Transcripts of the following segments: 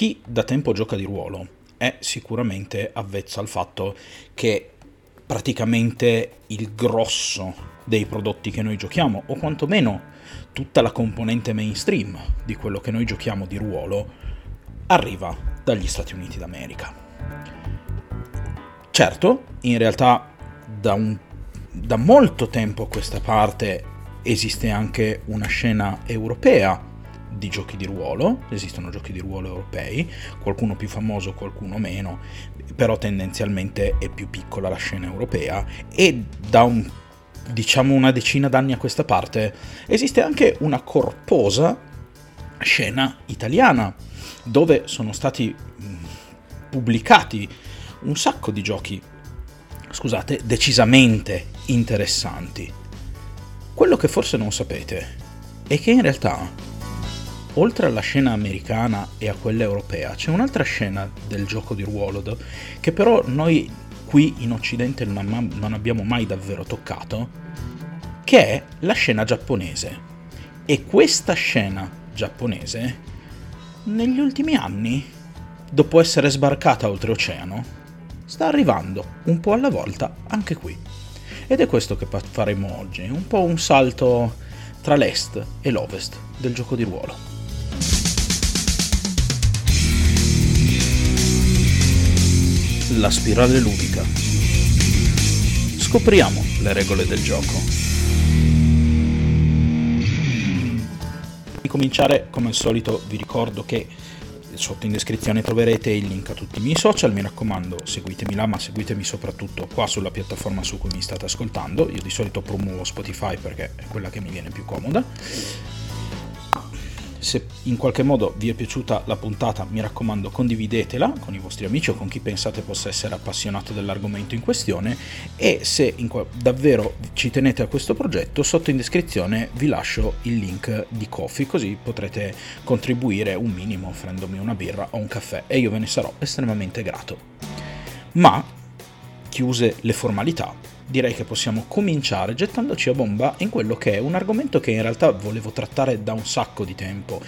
chi da tempo gioca di ruolo è sicuramente avvezzo al fatto che praticamente il grosso dei prodotti che noi giochiamo, o quantomeno tutta la componente mainstream di quello che noi giochiamo di ruolo, arriva dagli Stati Uniti d'America. Certo, in realtà da, un, da molto tempo a questa parte esiste anche una scena europea di giochi di ruolo, esistono giochi di ruolo europei, qualcuno più famoso, qualcuno meno, però tendenzialmente è più piccola la scena europea e da un, diciamo una decina d'anni a questa parte esiste anche una corposa scena italiana dove sono stati pubblicati un sacco di giochi, scusate, decisamente interessanti. Quello che forse non sapete è che in realtà oltre alla scena americana e a quella europea, c'è un'altra scena del gioco di ruolo che però noi qui in Occidente non abbiamo mai davvero toccato, che è la scena giapponese. E questa scena giapponese, negli ultimi anni, dopo essere sbarcata oltreoceano, sta arrivando un po' alla volta anche qui. Ed è questo che faremo oggi, un po' un salto tra l'est e l'ovest del gioco di ruolo. La spirale ludica. Scopriamo le regole del gioco. Per cominciare, come al solito, vi ricordo che sotto in descrizione troverete il link a tutti i miei social, mi raccomando seguitemi là ma seguitemi soprattutto qua sulla piattaforma su cui mi state ascoltando, io di solito promuovo Spotify perché è quella che mi viene più comoda se in qualche modo vi è piaciuta la puntata, mi raccomando condividetela con i vostri amici o con chi pensate possa essere appassionato dell'argomento in questione e se qua- davvero ci tenete a questo progetto, sotto in descrizione vi lascio il link di Coffee così potrete contribuire un minimo offrendomi una birra o un caffè e io ve ne sarò estremamente grato. Ma, chiuse le formalità, direi che possiamo cominciare gettandoci a bomba in quello che è un argomento che in realtà volevo trattare da un sacco di tempo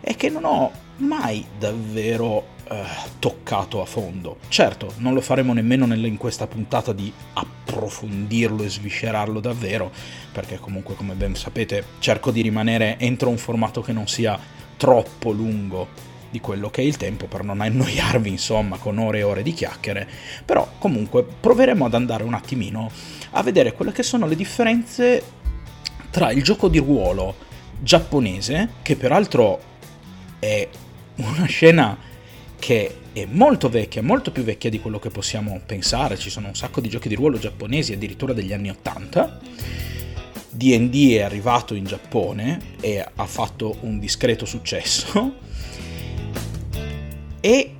e che non ho mai davvero eh, toccato a fondo. Certo, non lo faremo nemmeno in questa puntata di approfondirlo e sviscerarlo davvero, perché comunque come ben sapete cerco di rimanere entro un formato che non sia troppo lungo di quello che è il tempo per non annoiarvi insomma con ore e ore di chiacchiere, però comunque proveremo ad andare un attimino a vedere quelle che sono le differenze tra il gioco di ruolo giapponese, che peraltro è una scena che è molto vecchia, molto più vecchia di quello che possiamo pensare, ci sono un sacco di giochi di ruolo giapponesi addirittura degli anni 80. DD è arrivato in Giappone e ha fatto un discreto successo e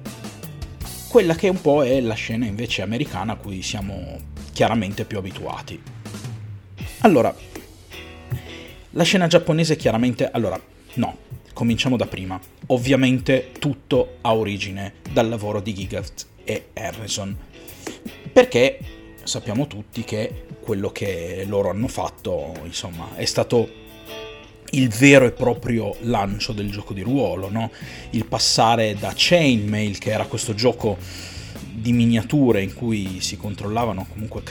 quella che un po' è la scena invece americana a cui siamo chiaramente più abituati. Allora, la scena giapponese chiaramente, allora, no, cominciamo da prima. Ovviamente tutto ha origine dal lavoro di Gigaft e Harrison, perché sappiamo tutti che quello che loro hanno fatto, insomma, è stato il vero e proprio lancio del gioco di ruolo, no? il passare da Chainmail, che era questo gioco di miniature in cui si controllavano comunque,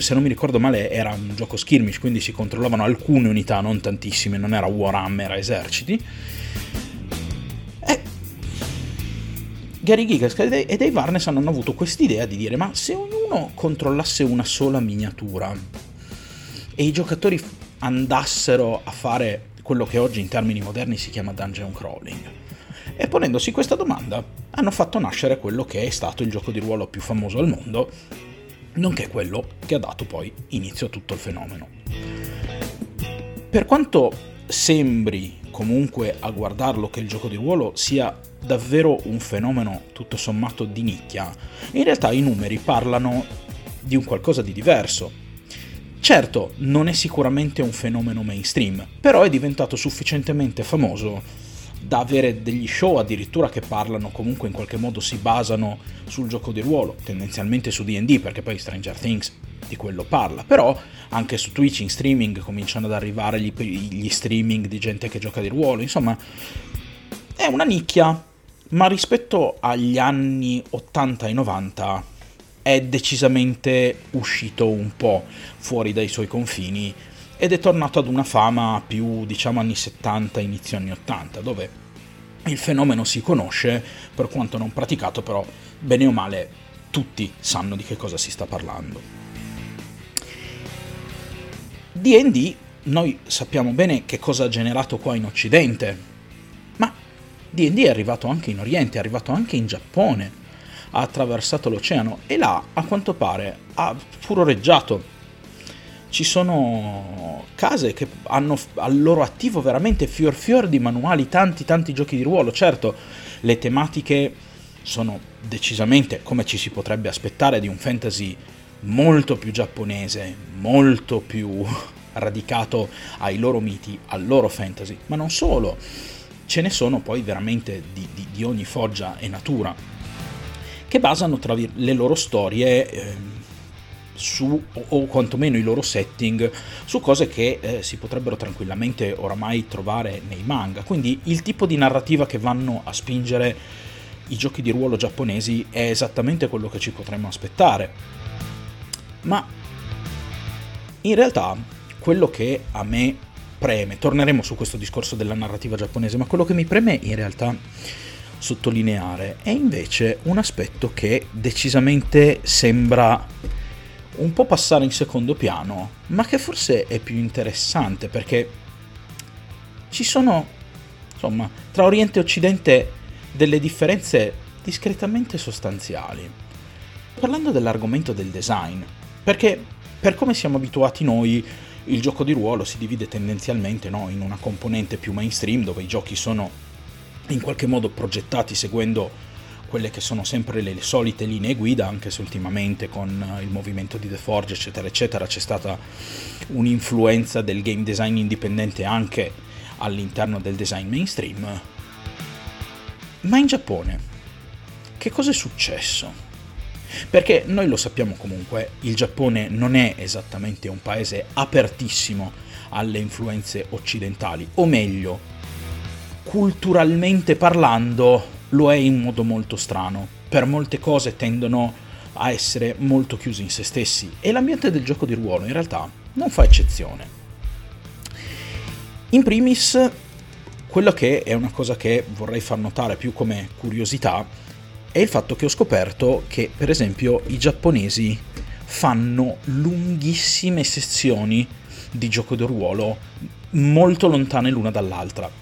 se non mi ricordo male era un gioco skirmish, quindi si controllavano alcune unità, non tantissime, non era Warhammer a eserciti. E Gary Gigas e Dave Arnes hanno avuto quest'idea di dire ma se ognuno controllasse una sola miniatura e i giocatori andassero a fare quello che oggi in termini moderni si chiama dungeon crawling. E ponendosi questa domanda hanno fatto nascere quello che è stato il gioco di ruolo più famoso al mondo, nonché quello che ha dato poi inizio a tutto il fenomeno. Per quanto sembri comunque a guardarlo che il gioco di ruolo sia davvero un fenomeno tutto sommato di nicchia, in realtà i numeri parlano di un qualcosa di diverso, Certo, non è sicuramente un fenomeno mainstream, però è diventato sufficientemente famoso da avere degli show addirittura che parlano comunque in qualche modo si basano sul gioco di ruolo, tendenzialmente su D&D perché poi Stranger Things di quello parla, però anche su Twitch in streaming cominciano ad arrivare gli, gli streaming di gente che gioca di ruolo, insomma è una nicchia, ma rispetto agli anni 80 e 90 è decisamente uscito un po' fuori dai suoi confini ed è tornato ad una fama più diciamo anni 70, inizio anni 80, dove il fenomeno si conosce, per quanto non praticato, però bene o male tutti sanno di che cosa si sta parlando. DD noi sappiamo bene che cosa ha generato qua in Occidente, D&D è arrivato anche in Oriente, è arrivato anche in Giappone, ha attraversato l'oceano e là, a quanto pare, ha furoreggiato. Ci sono case che hanno al loro attivo veramente fior fior di manuali, tanti tanti giochi di ruolo. Certo, le tematiche sono decisamente, come ci si potrebbe aspettare, di un fantasy molto più giapponese, molto più radicato ai loro miti, al loro fantasy, ma non solo ce ne sono poi veramente di, di, di ogni foggia e natura, che basano tra le loro storie eh, su, o quantomeno i loro setting, su cose che eh, si potrebbero tranquillamente oramai trovare nei manga. Quindi il tipo di narrativa che vanno a spingere i giochi di ruolo giapponesi è esattamente quello che ci potremmo aspettare. Ma in realtà quello che a me preme, torneremo su questo discorso della narrativa giapponese, ma quello che mi preme in realtà sottolineare è invece un aspetto che decisamente sembra un po' passare in secondo piano, ma che forse è più interessante perché ci sono, insomma, tra Oriente e Occidente delle differenze discretamente sostanziali. Parlando dell'argomento del design, perché per come siamo abituati noi il gioco di ruolo si divide tendenzialmente no, in una componente più mainstream dove i giochi sono in qualche modo progettati seguendo quelle che sono sempre le, solite linee guida, anche se ultimamente con il movimento di The Forge, eccetera, eccetera, c'è stata un'influenza del game design indipendente anche all'interno del design mainstream. Ma in Giappone, che cosa è successo? Perché noi lo sappiamo comunque, il Giappone non è esattamente un paese apertissimo alle influenze occidentali, o meglio, culturalmente parlando lo è in modo molto strano. Per molte cose tendono a essere molto chiusi in se stessi e l'ambiente del gioco di ruolo in realtà non fa eccezione. In primis, quello che è una cosa che vorrei far notare più come curiosità è il fatto che ho scoperto che, per esempio, i giapponesi fanno lunghissime sezioni di gioco di ruolo molto lontane l'una dall'altra.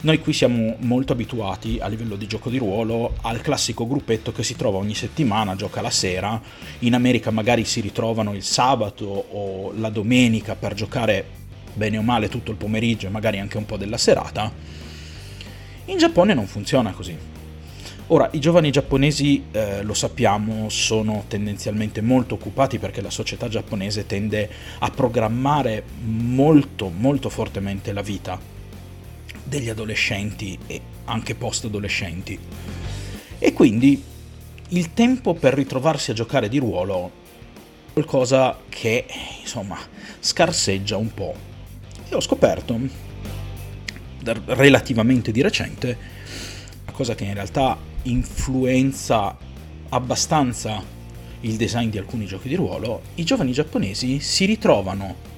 Noi qui siamo molto abituati a livello di gioco di ruolo al classico gruppetto che si trova ogni settimana, gioca la sera, in America magari si ritrovano il sabato o la domenica per giocare bene o male tutto il pomeriggio e magari anche un po' della serata. In Giappone non funziona così. Ora, i giovani giapponesi, eh, lo sappiamo, sono tendenzialmente molto occupati perché la società giapponese tende a programmare molto, molto fortemente la vita degli adolescenti e anche post-adolescenti. E quindi il tempo per ritrovarsi a giocare di ruolo è qualcosa che, insomma, scarseggia un po'. E ho scoperto, relativamente di recente, una cosa che in realtà influenza abbastanza il design di alcuni giochi di ruolo, i giovani giapponesi si ritrovano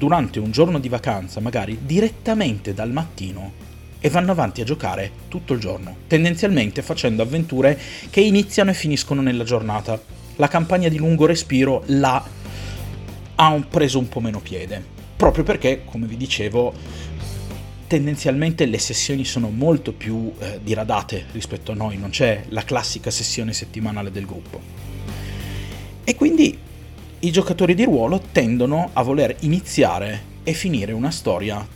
durante un giorno di vacanza, magari direttamente dal mattino, e vanno avanti a giocare tutto il giorno, tendenzialmente facendo avventure che iniziano e finiscono nella giornata. La campagna di lungo respiro là ha preso un po' meno piede, proprio perché, come vi dicevo, tendenzialmente le sessioni sono molto più eh, diradate rispetto a noi, non c'è la classica sessione settimanale del gruppo. E quindi i giocatori di ruolo tendono a voler iniziare e finire una storia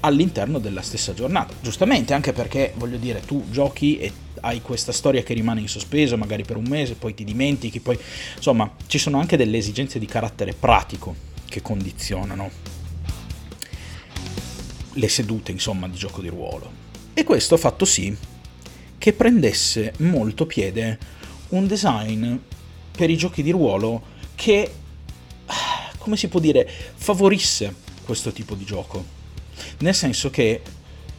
all'interno della stessa giornata. Giustamente, anche perché, voglio dire, tu giochi e hai questa storia che rimane in sospeso, magari per un mese, poi ti dimentichi, poi insomma, ci sono anche delle esigenze di carattere pratico che condizionano le sedute insomma di gioco di ruolo. E questo ha fatto sì che prendesse molto piede un design per i giochi di ruolo che, come si può dire, favorisse questo tipo di gioco. Nel senso che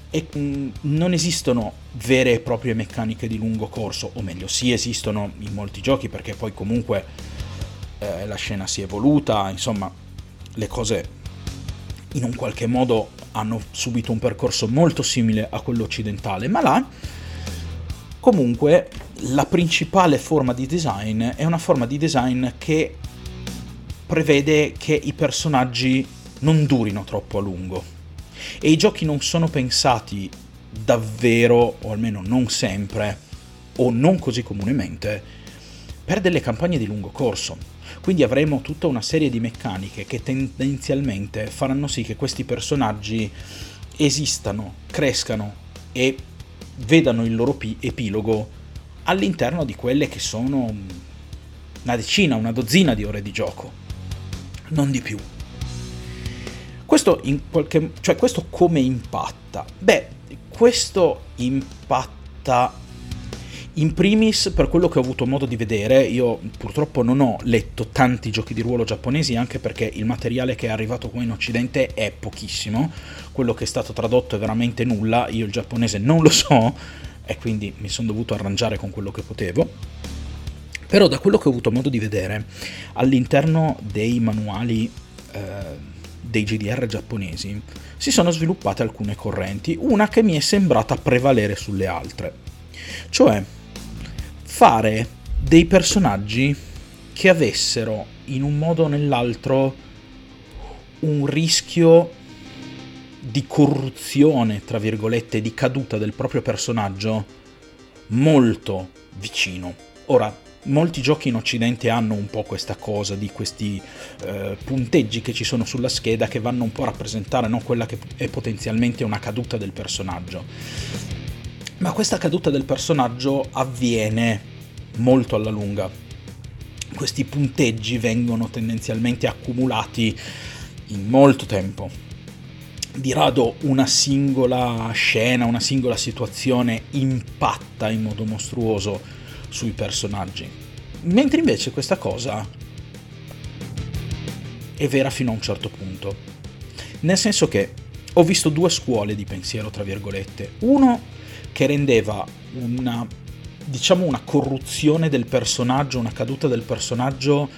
e mh, mm, non esistono vere e proprie meccaniche di lungo corso, o meglio, sì esistono in molti giochi perché poi comunque eh, la scena si è evoluta, insomma, le cose in un qualche modo hanno subito un percorso molto simile a quello occidentale, ma là comunque la principale forma di design è una forma di design che prevede che i personaggi non durino troppo a lungo e i giochi non sono pensati davvero, o almeno non sempre, o non così comunemente, per delle campagne di lungo corso. Quindi avremo tutta una serie di meccaniche che tendenzialmente faranno sì che questi personaggi esistano, crescano e vedano il loro epilogo all'interno di quelle che sono una decina, una dozzina di ore di gioco, non di più. Questo, in qualche, cioè questo come impatta? Beh, questo impatta in primis, per quello che ho avuto modo di vedere, io purtroppo non ho letto tanti giochi di ruolo giapponesi, anche perché il materiale che è arrivato qua in Occidente è pochissimo, quello che è stato tradotto è veramente nulla, io il giapponese non lo so, e quindi mi sono dovuto arrangiare con quello che potevo. Però da quello che ho avuto modo di vedere, all'interno dei manuali eh, dei GDR giapponesi, si sono sviluppate alcune correnti, una che mi è sembrata prevalere sulle altre. Cioè, fare dei personaggi che avessero in un modo o nell'altro un rischio di corruzione, tra virgolette, di caduta del proprio personaggio molto vicino. Ora, molti giochi in Occidente hanno un po' questa cosa di questi eh, punteggi che ci sono sulla scheda che vanno un po' a rappresentare no? quella che è potenzialmente una caduta del personaggio. Ma questa caduta del personaggio avviene molto alla lunga. Questi punteggi vengono tendenzialmente accumulati in molto tempo. Di rado una singola scena, una singola situazione impatta in modo mostruoso sui personaggi. Mentre invece questa cosa è vera fino a un certo punto. Nel senso che ho visto due scuole di pensiero, tra virgolette. Uno che rendeva una, diciamo, una corruzione del personaggio, una caduta del personaggio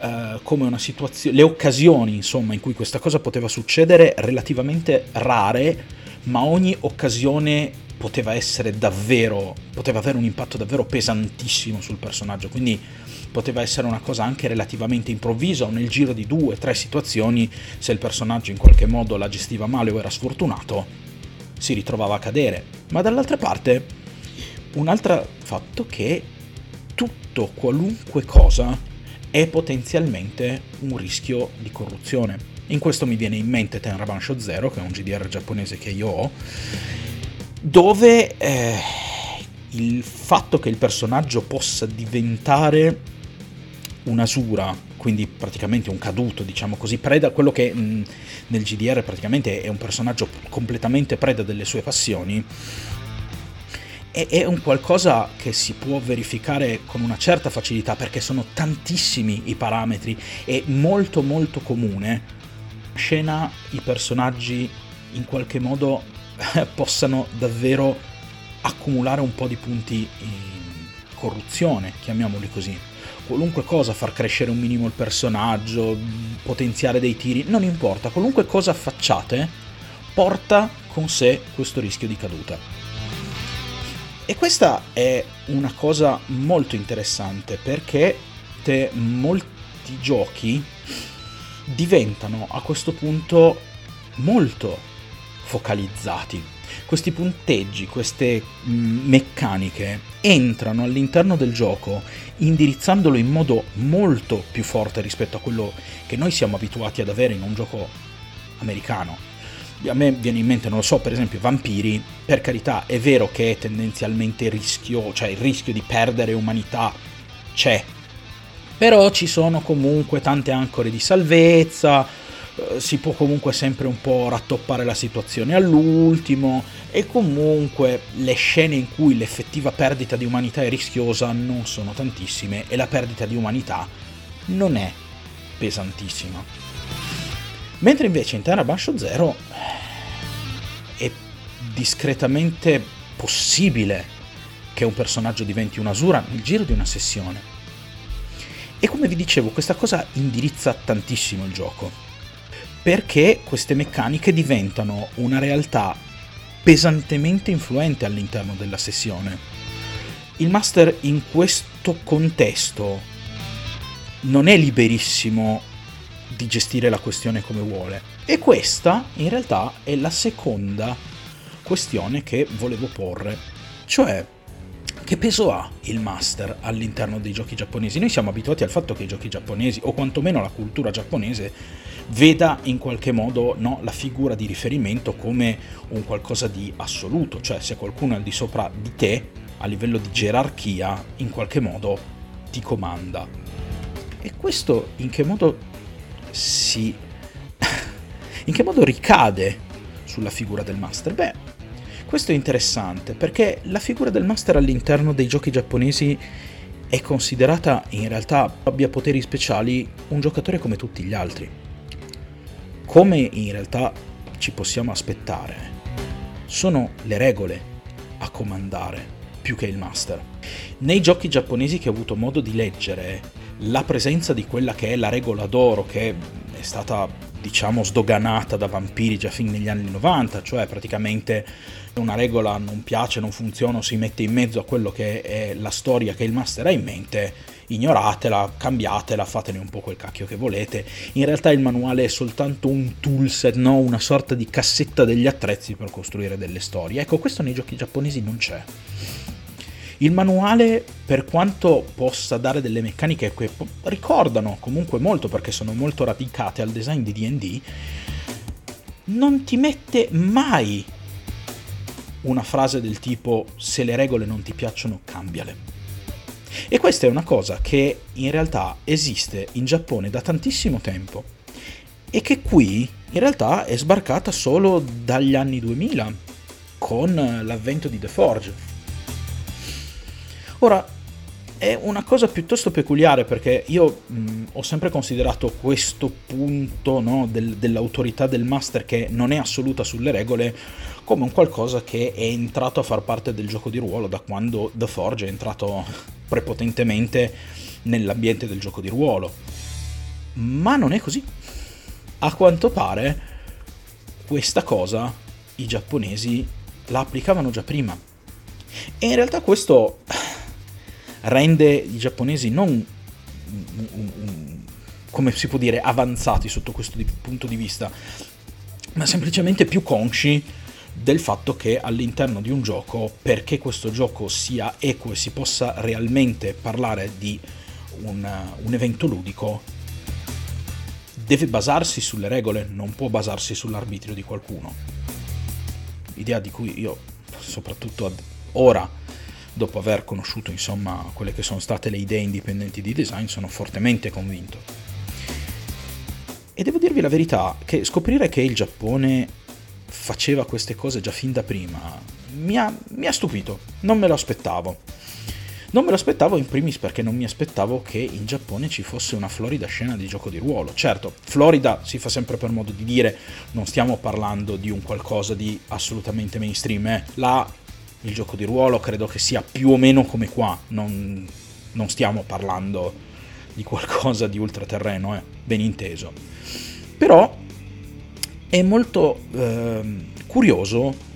eh, come una situazione, le occasioni insomma in cui questa cosa poteva succedere relativamente rare, ma ogni occasione poteva essere davvero, poteva avere un impatto davvero pesantissimo sul personaggio, quindi poteva essere una cosa anche relativamente improvvisa o nel giro di due o tre situazioni, se il personaggio in qualche modo la gestiva male o era sfortunato, si ritrovava a cadere. Ma dall'altra parte, un altro fatto che tutto, qualunque cosa, è potenzialmente un rischio di corruzione. In questo mi viene in mente Tenrabansho Zero, che è un GDR giapponese che io ho, dove eh, il fatto che il personaggio possa diventare un'asura, quindi praticamente un caduto, diciamo così, preda, quello che mh, nel GDR praticamente è un personaggio completamente preda delle sue passioni, è, è un qualcosa che si può verificare con una certa facilità perché sono tantissimi i parametri e molto molto comune. Scena i personaggi in qualche modo possano davvero accumulare un po' di punti in corruzione, chiamiamoli così qualunque cosa, far crescere un minimo il personaggio, potenziare dei tiri, non importa, qualunque cosa facciate porta con sé questo rischio di caduta. E questa è una cosa molto interessante perché molti giochi diventano a questo punto molto focalizzati questi punteggi, queste mm, meccaniche entrano all'interno del gioco indirizzandolo in modo molto più forte rispetto a quello che noi siamo abituati ad avere in un gioco americano. A me viene in mente, non lo so, per esempio Vampiri, per carità, è vero che è tendenzialmente rischio, cioè il rischio di perdere umanità c'è, però ci sono comunque tante ancore di salvezza, si può comunque sempre un po' rattoppare la situazione all'ultimo e comunque le scene in cui l'effettiva perdita di umanità è rischiosa non sono tantissime e la perdita di umanità non è pesantissima. Mentre invece in Terra Basho Zero è discretamente possibile che un personaggio diventi un Asura nel giro di una sessione. E come vi dicevo, questa cosa indirizza tantissimo il gioco, perché queste meccaniche diventano una realtà pesantemente influente all'interno della sessione. Il master in questo contesto non è liberissimo di gestire la questione come vuole. E questa in realtà è la seconda questione che volevo porre, cioè che peso ha il master all'interno dei giochi giapponesi? Noi siamo abituati al fatto che i giochi giapponesi, o quantomeno la cultura giapponese, veda in qualche modo no, la figura di riferimento come un qualcosa di assoluto, cioè se qualcuno è al di sopra di te, a livello di gerarchia, in qualche modo ti comanda. E questo in che modo si... in che modo ricade sulla figura del master? Beh, questo è interessante perché la figura del master all'interno dei giochi giapponesi è considerata in realtà abbia poteri speciali un giocatore come tutti gli altri. Come in realtà ci possiamo aspettare, sono le regole a comandare più che il master. Nei giochi giapponesi che ho avuto modo di leggere, la presenza di quella che è la regola d'oro, che è stata diciamo sdoganata da vampiri già fin negli anni 90, cioè praticamente una regola non piace, non funziona, si mette in mezzo a quello che è la storia che il master ha in mente, ignoratela, cambiatela, fatene un po' quel cacchio che volete. In realtà il manuale è soltanto un toolset, no? una sorta di cassetta degli attrezzi per costruire delle storie. Ecco, questo nei giochi giapponesi non c'è. Il manuale, per quanto possa dare delle meccaniche che ricordano comunque molto perché sono molto radicate al design di DD, non ti mette mai una frase del tipo se le regole non ti piacciono cambiale. E questa è una cosa che in realtà esiste in Giappone da tantissimo tempo e che qui in realtà è sbarcata solo dagli anni 2000 con l'avvento di The Forge. Ora, è una cosa piuttosto peculiare perché io mh, ho sempre considerato questo punto no, del, dell'autorità del master che non è assoluta sulle regole come un qualcosa che è entrato a far parte del gioco di ruolo da quando The Forge è entrato prepotentemente nell'ambiente del gioco di ruolo. Ma non è così. A quanto pare questa cosa i giapponesi la applicavano già prima. E in realtà questo rende i giapponesi non come si può dire avanzati sotto questo punto di vista, ma semplicemente più consci del fatto che all'interno di un gioco, perché questo gioco sia equo e si possa realmente parlare di un, un evento ludico, deve basarsi sulle regole, non può basarsi sull'arbitrio di qualcuno. Idea di cui io, soprattutto ora, dopo aver conosciuto insomma quelle che sono state le idee indipendenti di design, sono fortemente convinto. E devo dirvi la verità, che scoprire che il Giappone faceva queste cose già fin da prima mi ha, mi ha stupito, non me lo aspettavo. Non me lo aspettavo in primis perché non mi aspettavo che in Giappone ci fosse una florida scena di gioco di ruolo. Certo, Florida si fa sempre per modo di dire, non stiamo parlando di un qualcosa di assolutamente mainstream, eh. là il gioco di ruolo credo che sia più o meno come qua, non, non stiamo parlando di qualcosa di ultraterreno, eh, ben inteso. Però è molto eh, curioso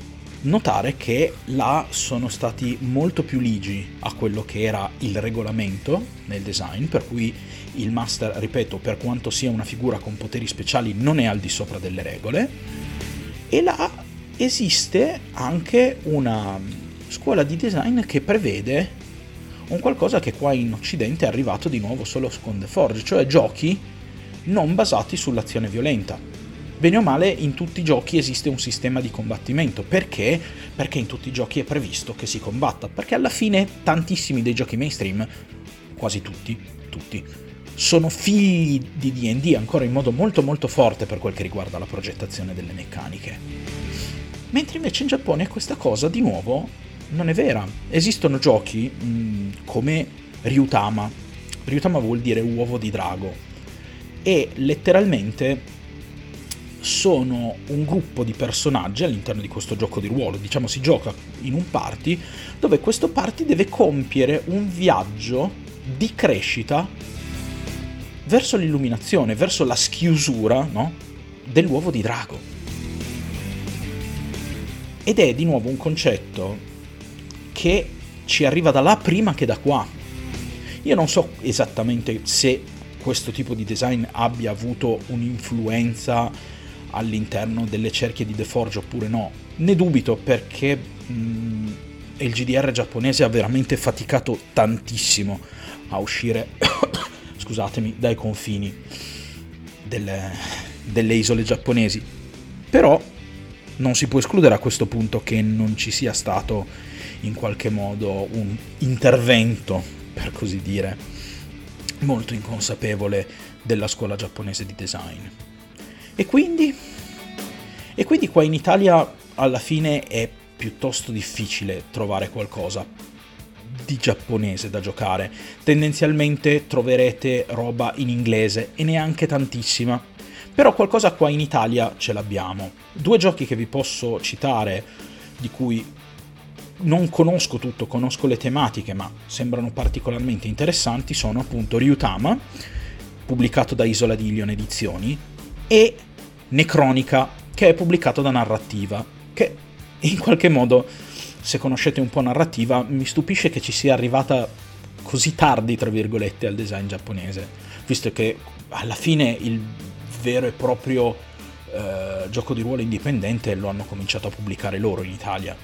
notare che là sono stati molto più ligi a quello che era il regolamento nel design, per cui il master, ripeto, per quanto sia una figura con poteri speciali, non è al di sopra delle regole, e là esiste anche una scuola di design che prevede un qualcosa che qua in Occidente è arrivato di nuovo solo con The Forge, cioè giochi non basati sull'azione violenta. Bene o male, in tutti i giochi esiste un sistema di combattimento. Perché? Perché in tutti i giochi è previsto che si combatta. Perché alla fine tantissimi dei giochi mainstream, quasi tutti, tutti, sono figli di DD ancora in modo molto molto forte per quel che riguarda la progettazione delle meccaniche. Mentre invece in Giappone questa cosa di nuovo non è vera. Esistono giochi mh, come Ryutama. Ryutama vuol dire uovo di drago. E letteralmente sono un gruppo di personaggi all'interno di questo gioco di ruolo, diciamo si gioca in un party dove questo party deve compiere un viaggio di crescita verso l'illuminazione, verso la schiusura no? dell'uovo di drago. Ed è di nuovo un concetto che ci arriva da là prima che da qua. Io non so esattamente se questo tipo di design abbia avuto un'influenza all'interno delle cerchie di The Forge oppure no. Ne dubito perché mh, il GDR giapponese ha veramente faticato tantissimo a uscire, scusatemi, dai confini delle, delle isole giapponesi. Però non si può escludere a questo punto che non ci sia stato in qualche modo un intervento, per così dire, molto inconsapevole della scuola giapponese di design. E quindi? E quindi qua in Italia alla fine è piuttosto difficile trovare qualcosa di giapponese da giocare. Tendenzialmente troverete roba in inglese e neanche tantissima. Però qualcosa qua in Italia ce l'abbiamo. Due giochi che vi posso citare, di cui non conosco tutto, conosco le tematiche, ma sembrano particolarmente interessanti, sono appunto Ryutama, pubblicato da Isola di Ilion Edizioni, e Necronica, che è pubblicato da Narrativa, che in qualche modo se conoscete un po' narrativa, mi stupisce che ci sia arrivata così tardi, tra virgolette, al design giapponese, visto che alla fine il vero e proprio eh, gioco di ruolo indipendente lo hanno cominciato a pubblicare loro in Italia.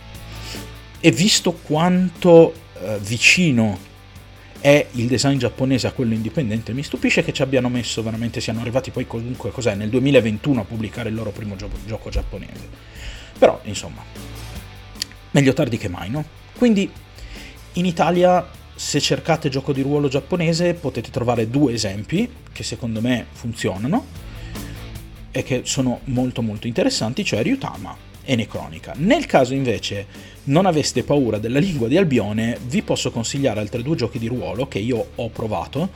E visto quanto eh, vicino è il design giapponese a quello indipendente, mi stupisce che ci abbiano messo veramente, siano arrivati poi comunque, cos'è, nel 2021 a pubblicare il loro primo gioco, gioco giapponese. Però, insomma, meglio tardi che mai, no? Quindi in Italia se cercate gioco di ruolo giapponese potete trovare due esempi che secondo me funzionano e che sono molto molto interessanti, cioè Ryutama e Necronica. Nel caso invece non aveste paura della lingua di Albione, vi posso consigliare altri due giochi di ruolo che io ho provato,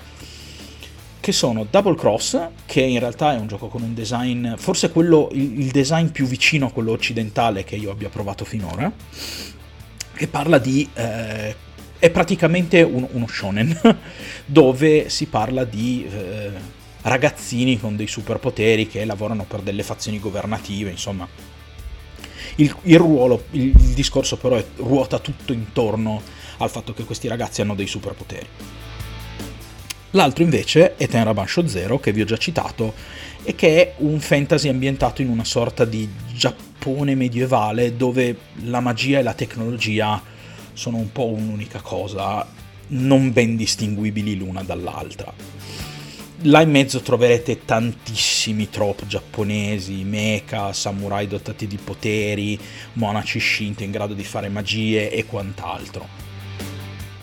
che sono Double Cross, che in realtà è un gioco con un design, forse quello, il design più vicino a quello occidentale che io abbia provato finora, che parla di... Eh, è praticamente un, uno shonen, dove si parla di eh, ragazzini con dei superpoteri che lavorano per delle fazioni governative, insomma. Il, il ruolo, il, il discorso però è, ruota tutto intorno al fatto che questi ragazzi hanno dei superpoteri. L'altro invece è Tenra Bansho Zero, che vi ho già citato, e che è un fantasy ambientato in una sorta di Giappone medievale dove la magia e la tecnologia sono un po' un'unica cosa, non ben distinguibili l'una dall'altra. Là in mezzo troverete tantissimi trope giapponesi, mecha, samurai dotati di poteri, monaci shinto in grado di fare magie e quant'altro.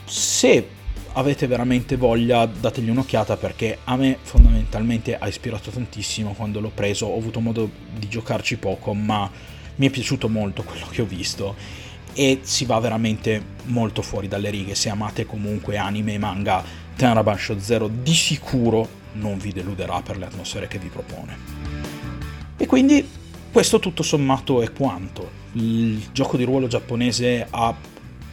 Se avete veramente voglia, dategli un'occhiata perché a me fondamentalmente ha ispirato tantissimo quando l'ho preso, ho avuto modo di giocarci poco, ma mi è piaciuto molto quello che ho visto e si va veramente molto fuori dalle righe. Se amate comunque anime e manga, Tenrabasho Zero di sicuro non vi deluderà per le atmosfere che vi propone. E quindi questo tutto sommato è quanto. Il gioco di ruolo giapponese ha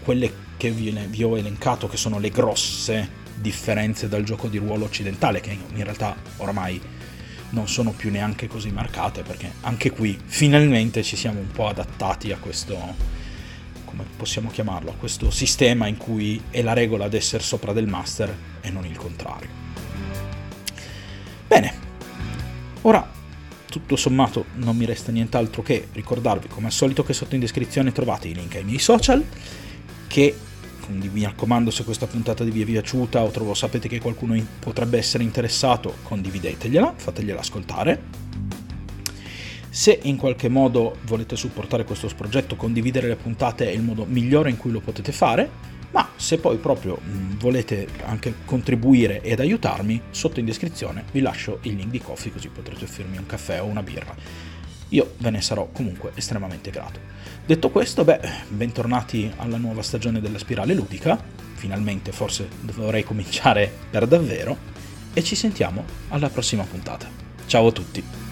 quelle che vi, ho elencato, che sono le grosse differenze dal gioco di ruolo occidentale, che in realtà oramai non sono più neanche così marcate, perché anche qui finalmente ci siamo un po' adattati a questo, come possiamo chiamarlo, a questo sistema in cui è la regola ad essere sopra del master e non il contrario. Bene, ora tutto sommato non mi resta nient'altro che ricordarvi come al solito che sotto in descrizione trovate i link ai miei social che mi raccomando se questa puntata vi è piaciuta o trovo, sapete che qualcuno potrebbe essere interessato, condividetegliela, fategliela ascoltare. Se in qualche modo volete supportare questo progetto, condividere le puntate è il modo migliore in cui lo potete fare, ma se poi proprio volete anche contribuire ed aiutarmi, sotto in descrizione vi lascio il link di Coffee così potrete offrirmi un caffè o una birra io ve ne sarò comunque estremamente grato. Detto questo, beh, bentornati alla nuova stagione della spirale ludica, finalmente forse dovrei cominciare per davvero, e ci sentiamo alla prossima puntata. Ciao a tutti!